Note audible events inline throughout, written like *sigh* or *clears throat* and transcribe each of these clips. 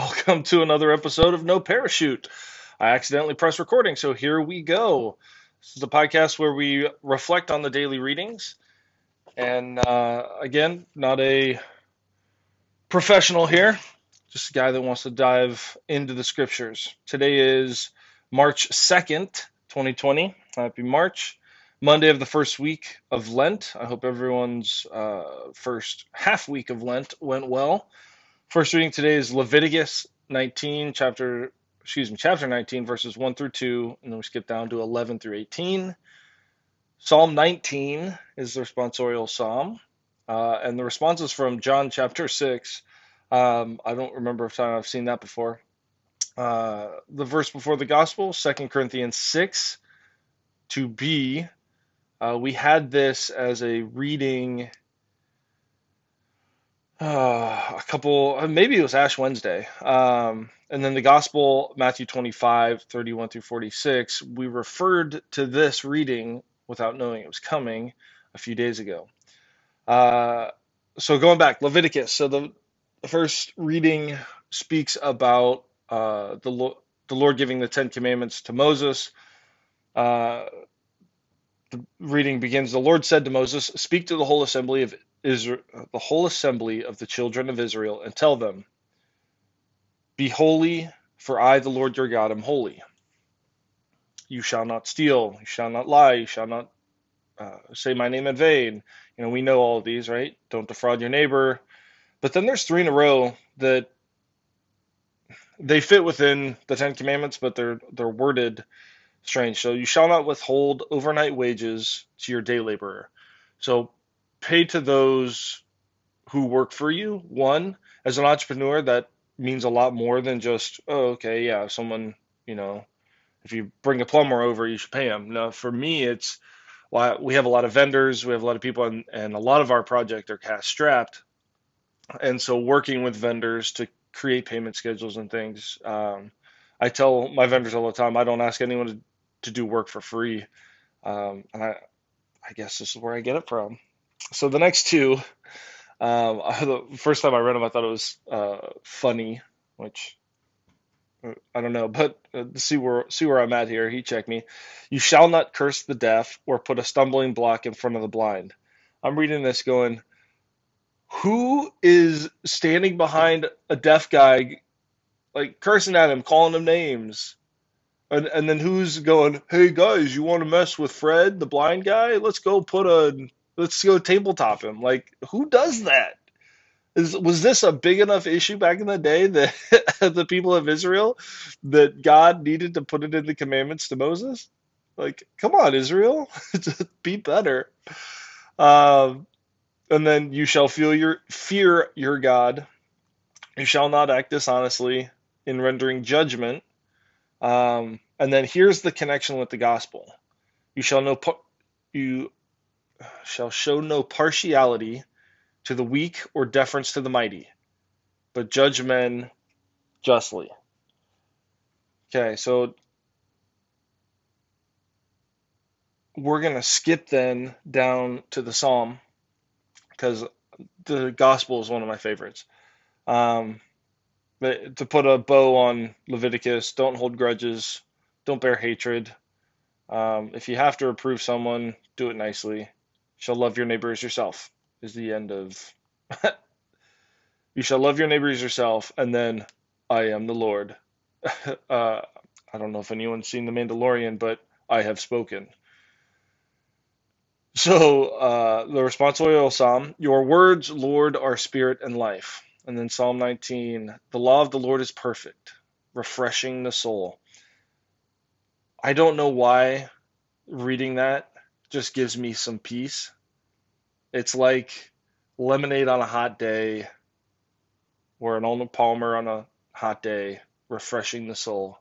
welcome to another episode of No Parachute. I accidentally pressed recording, so here we go. This is a podcast where we reflect on the daily readings. And uh, again, not a professional here, just a guy that wants to dive into the scriptures. Today is March 2nd, 2020. Happy March. Monday of the first week of Lent. I hope everyone's uh, first half week of Lent went well. First reading today is Leviticus 19, chapter, excuse me, chapter 19, verses 1 through 2, and then we skip down to 11 through 18. Psalm 19 is the responsorial psalm, uh, and the response is from John chapter 6. Um, I don't remember if I've seen that before. Uh, the verse before the gospel, 2 Corinthians 6, to be. Uh, we had this as a reading uh, a couple, uh, maybe it was Ash Wednesday. Um, and then the gospel, Matthew 25, 31 through 46, we referred to this reading without knowing it was coming a few days ago. Uh, so going back, Leviticus. So the, the first reading speaks about uh, the, the Lord giving the Ten Commandments to Moses. Uh, the reading begins The Lord said to Moses, Speak to the whole assembly of Israel, the whole assembly of the children of Israel, and tell them, Be holy, for I, the Lord your God, am holy. You shall not steal, you shall not lie, you shall not uh, say my name in vain. You know, we know all of these, right? Don't defraud your neighbor. But then there's three in a row that they fit within the Ten Commandments, but they're they're worded strange. So you shall not withhold overnight wages to your day laborer. So pay to those who work for you. One, as an entrepreneur, that means a lot more than just, oh, okay, yeah, someone, you know, if you bring a plumber over, you should pay him. No, for me, it's we have a lot of vendors, we have a lot of people, and, and a lot of our project are cash strapped. And so, working with vendors to create payment schedules and things, um, I tell my vendors all the time, I don't ask anyone to, to do work for free. Um, and I, I guess this is where I get it from so the next two, um, *laughs* the first time I read them, I thought it was uh, funny, which uh, I don't know, but uh, see where see where I'm at here. He checked me. You shall not curse the deaf or put a stumbling block in front of the blind. I'm reading this going, who is standing behind a deaf guy, like cursing at him, calling him names? And, and then who's going, hey guys, you want to mess with Fred, the blind guy? Let's go put a Let's go tabletop him. Like, who does that? Is, was this a big enough issue back in the day that *laughs* the people of Israel that God needed to put it in the commandments to Moses? Like, come on, Israel, *laughs* be better. Um, and then you shall feel your fear your God. You shall not act dishonestly in rendering judgment. Um, and then here's the connection with the gospel. You shall know you shall show no partiality to the weak or deference to the mighty, but judge men justly. Okay, so we're going to skip then down to the psalm because the gospel is one of my favorites. Um, but to put a bow on Leviticus, don't hold grudges, don't bear hatred. Um, if you have to reprove someone, do it nicely shall love your neighbor as yourself is the end of *laughs* you shall love your neighbor as yourself and then i am the lord. *laughs* Uh, i don't know if anyone's seen the mandalorian but i have spoken. So uh, the responsorial psalm your words lord are spirit and life. And then psalm 19 the law of the lord is perfect refreshing the soul. I don't know why reading that just gives me some peace. It's like lemonade on a hot day or an Arnold Palmer on a hot day, refreshing the soul.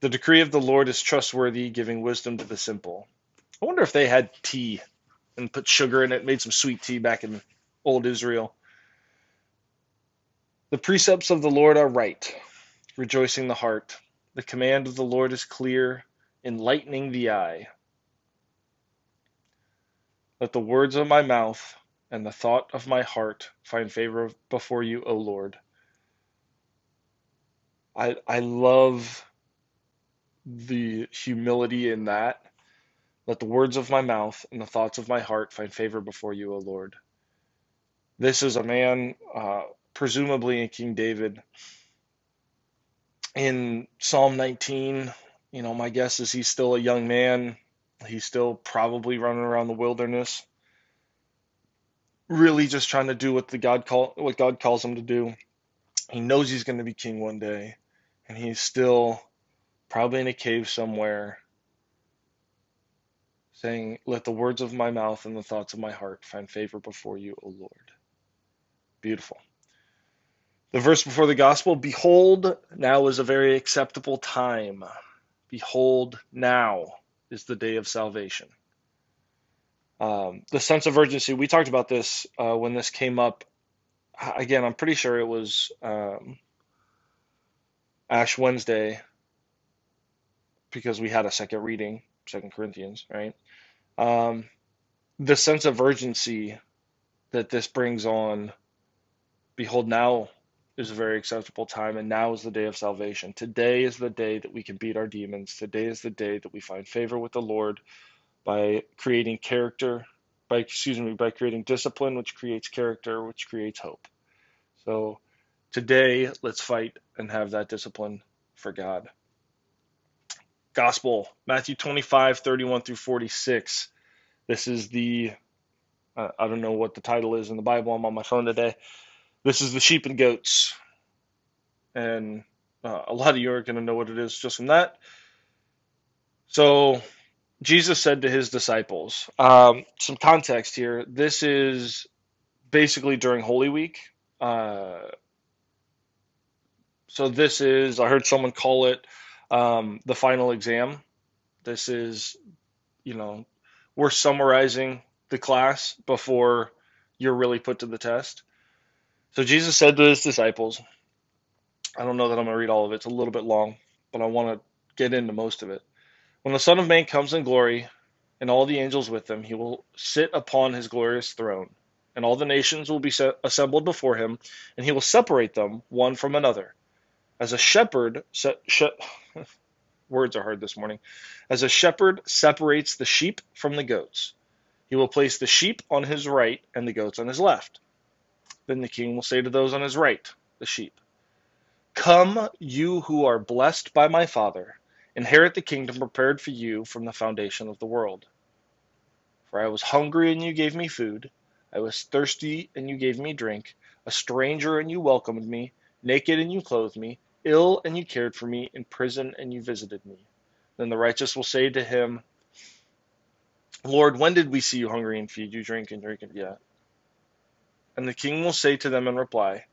The decree of the Lord is trustworthy, giving wisdom to the simple. I wonder if they had tea and put sugar in it, made some sweet tea back in old Israel. The precepts of the Lord are right, rejoicing the heart. The command of the Lord is clear, enlightening the eye. Let the words of my mouth and the thought of my heart find favor before you, O Lord, I I love the humility in that. Let the words of my mouth and the thoughts of my heart find favor before you, O Lord. This is a man, uh, presumably in King David. In Psalm 19, you know, my guess is he's still a young man. He's still probably running around the wilderness, really just trying to do what the God call what God calls him to do. He knows he's going to be king one day, and he's still probably in a cave somewhere, saying, Let the words of my mouth and the thoughts of my heart find favor before you, O Lord. Beautiful. The verse before the gospel Behold, now is a very acceptable time. Behold, now is the day of salvation. Um, the sense of urgency, we talked about this uh, when this came up. Again, I'm pretty sure it was um, Ash Wednesday because we had a second reading, Second Corinthians, right? Um, the sense of urgency that this brings on. Behold, now is a very acceptable time, and now is the day of salvation. Today is the day that we can beat our demons. Today is the day that we find favor with the Lord by creating character, by excuse me, by creating discipline, which creates character, which creates hope. So today, let's fight and have that discipline for God. Gospel, Matthew 25, 31 through 46. This is the, uh, I don't know what the title is in the Bible. I'm on my phone today. This is the sheep and goats. And uh, a lot of you are going to know what it is just from that. So, Jesus said to his disciples, um, some context here. This is basically during Holy Week. Uh, so, this is, I heard someone call it um, the final exam. This is, you know, we're summarizing the class before you're really put to the test. So Jesus said to his disciples, I don't know that I'm going to read all of it. It's a little bit long, but I want to get into most of it. When the Son of Man comes in glory and all the angels with him, he will sit upon his glorious throne, and all the nations will be assembled before him, and he will separate them one from another. As a shepherd, se- she- *laughs* words are hard this morning. As a shepherd separates the sheep from the goats, he will place the sheep on his right and the goats on his left. Then the king will say to those on his right, the sheep, Come, you who are blessed by my Father, inherit the kingdom prepared for you from the foundation of the world. For I was hungry, and you gave me food. I was thirsty, and you gave me drink. A stranger, and you welcomed me. Naked, and you clothed me. Ill, and you cared for me. In prison, and you visited me. Then the righteous will say to him, Lord, when did we see you hungry and feed you, drink and drink and yet? And the king will say to them in reply,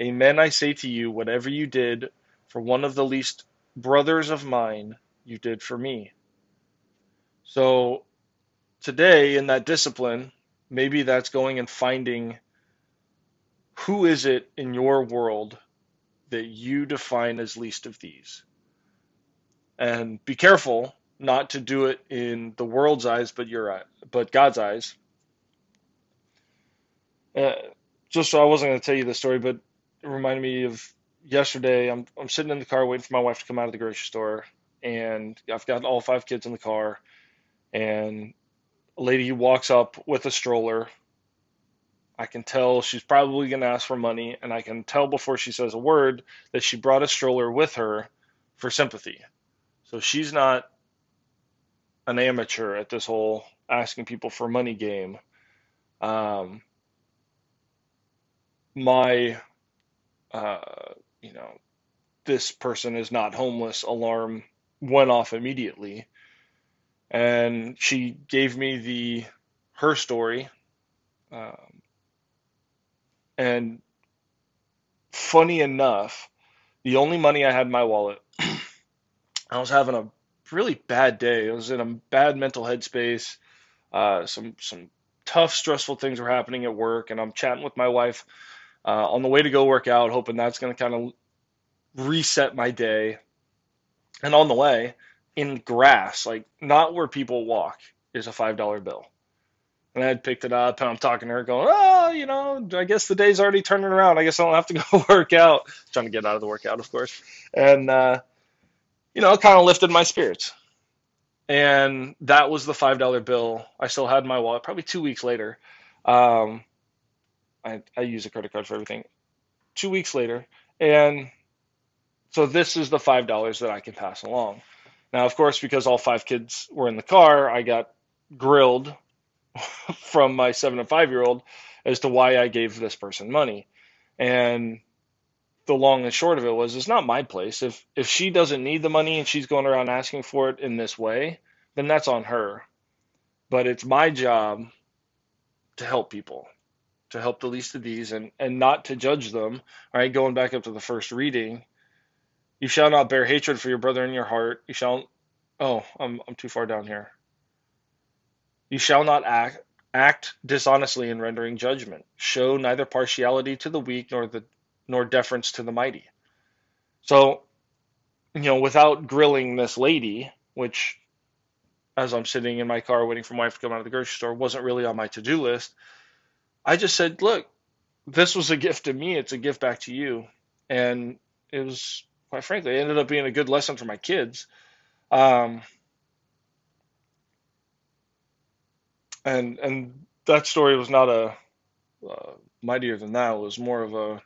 Amen, I say to you, whatever you did for one of the least brothers of mine, you did for me. So today, in that discipline, maybe that's going and finding who is it in your world that you define as least of these. And be careful not to do it in the world's eyes, but your but God's eyes. Uh, just so I wasn't going to tell you the story, but it reminded me of yesterday. I'm I'm sitting in the car waiting for my wife to come out of the grocery store, and I've got all five kids in the car, and a lady walks up with a stroller. I can tell she's probably going to ask for money, and I can tell before she says a word that she brought a stroller with her for sympathy. So she's not an amateur at this whole asking people for money game. Um, my, uh, you know, this person is not homeless alarm went off immediately. And she gave me the her story. Um, and funny enough, the only money I had in my wallet, *clears throat* I was having a really bad day. I was in a bad mental headspace. Uh, some some tough, stressful things were happening at work, and I'm chatting with my wife uh, on the way to go work out, hoping that's going to kind of reset my day. And on the way, in grass, like not where people walk, is a five dollar bill. And I had picked it up and I'm talking to her going, oh, you know, I guess the day's already turning around. I guess I don't have to go *laughs* work out. Trying to get out of the workout, of course. And, uh, you know, it kind of lifted my spirits. And that was the $5 bill I still had my wallet probably two weeks later. Um, I, I use a credit card for everything. Two weeks later. And so this is the $5 that I can pass along. Now, of course, because all five kids were in the car, I got grilled *laughs* from my seven and five year old as to why I gave this person money. And the long and short of it was it's not my place. If if she doesn't need the money and she's going around asking for it in this way, then that's on her. But it's my job to help people, to help the least of these and, and not to judge them. All right, going back up to the first reading. You shall not bear hatred for your brother in your heart. You shall oh, I'm I'm too far down here. You shall not act, act dishonestly in rendering judgment. Show neither partiality to the weak nor the nor deference to the mighty. So, you know, without grilling this lady, which as I'm sitting in my car waiting for my wife to come out of the grocery store wasn't really on my to-do list, I just said, "Look, this was a gift to me. It's a gift back to you." And it was quite frankly, it ended up being a good lesson for my kids. Um, and and that story was not a uh, mightier than that. It was more of a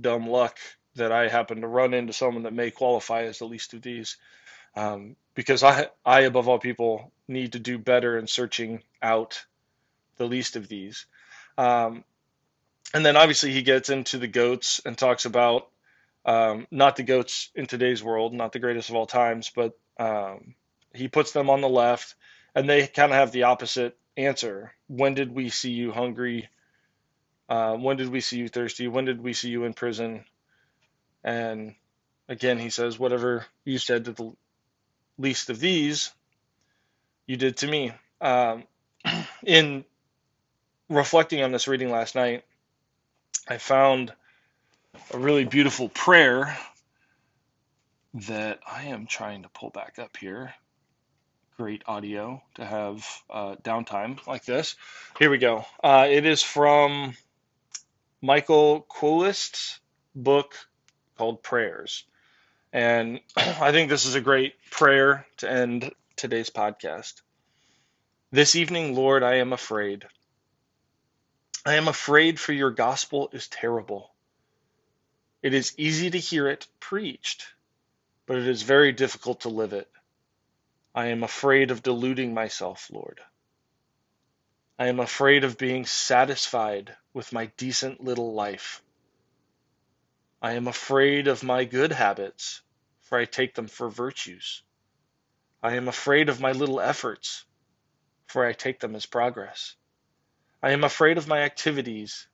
dumb luck that I happened to run into someone that may qualify as the least of these. Um, because I, I above all people need to do better in searching out the least of these. Um, and then obviously he gets into the goats and talks about um, not the goats in today's world, not the greatest of all times, but um, he puts them on the left, and they kind of have the opposite answer. When did we see you hungry? Uh, when did we see you thirsty? When did we see you in prison? And again, he says, Whatever you said to the least of these, you did to me. Um, *clears throat* in reflecting on this reading last night, I found a really beautiful prayer that I am trying to pull back up here great audio to have uh, downtime like this. Here we go. Uh, it is from Michael Quoist's book called Prayers. And *clears throat* I think this is a great prayer to end today's podcast. This evening, Lord, I am afraid. I am afraid for your gospel is terrible. It is easy to hear it preached, but it is very difficult to live it. I am afraid of deluding myself, Lord. I am afraid of being satisfied with my decent little life. I am afraid of my good habits, for I take them for virtues. I am afraid of my little efforts, for I take them as progress. I am afraid of my activities.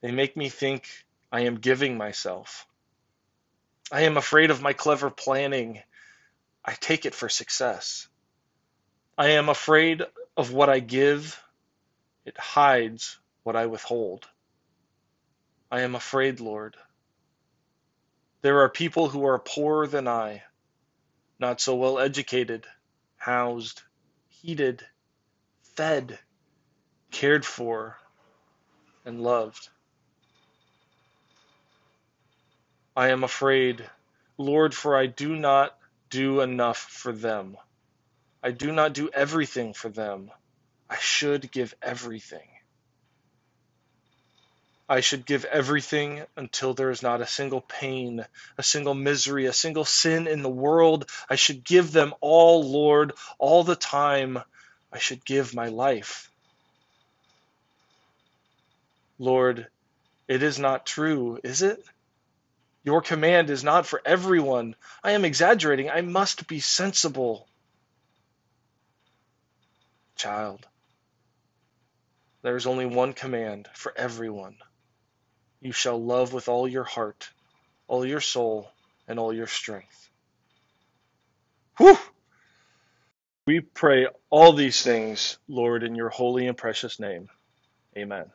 They make me think I am giving myself. I am afraid of my clever planning I take it for success. I am afraid of what I give, it hides what I withhold. I am afraid, Lord. There are people who are poorer than I, not so well educated, housed, heated, fed, cared for, and loved. I am afraid, Lord, for I do not do enough for them. I do not do everything for them. I should give everything. I should give everything until there is not a single pain, a single misery, a single sin in the world. I should give them all, Lord, all the time. I should give my life. Lord, it is not true, is it? Your command is not for everyone. I am exaggerating. I must be sensible. Child, there is only one command for everyone. You shall love with all your heart, all your soul, and all your strength. Whew! We pray all these things, Lord, in your holy and precious name. Amen.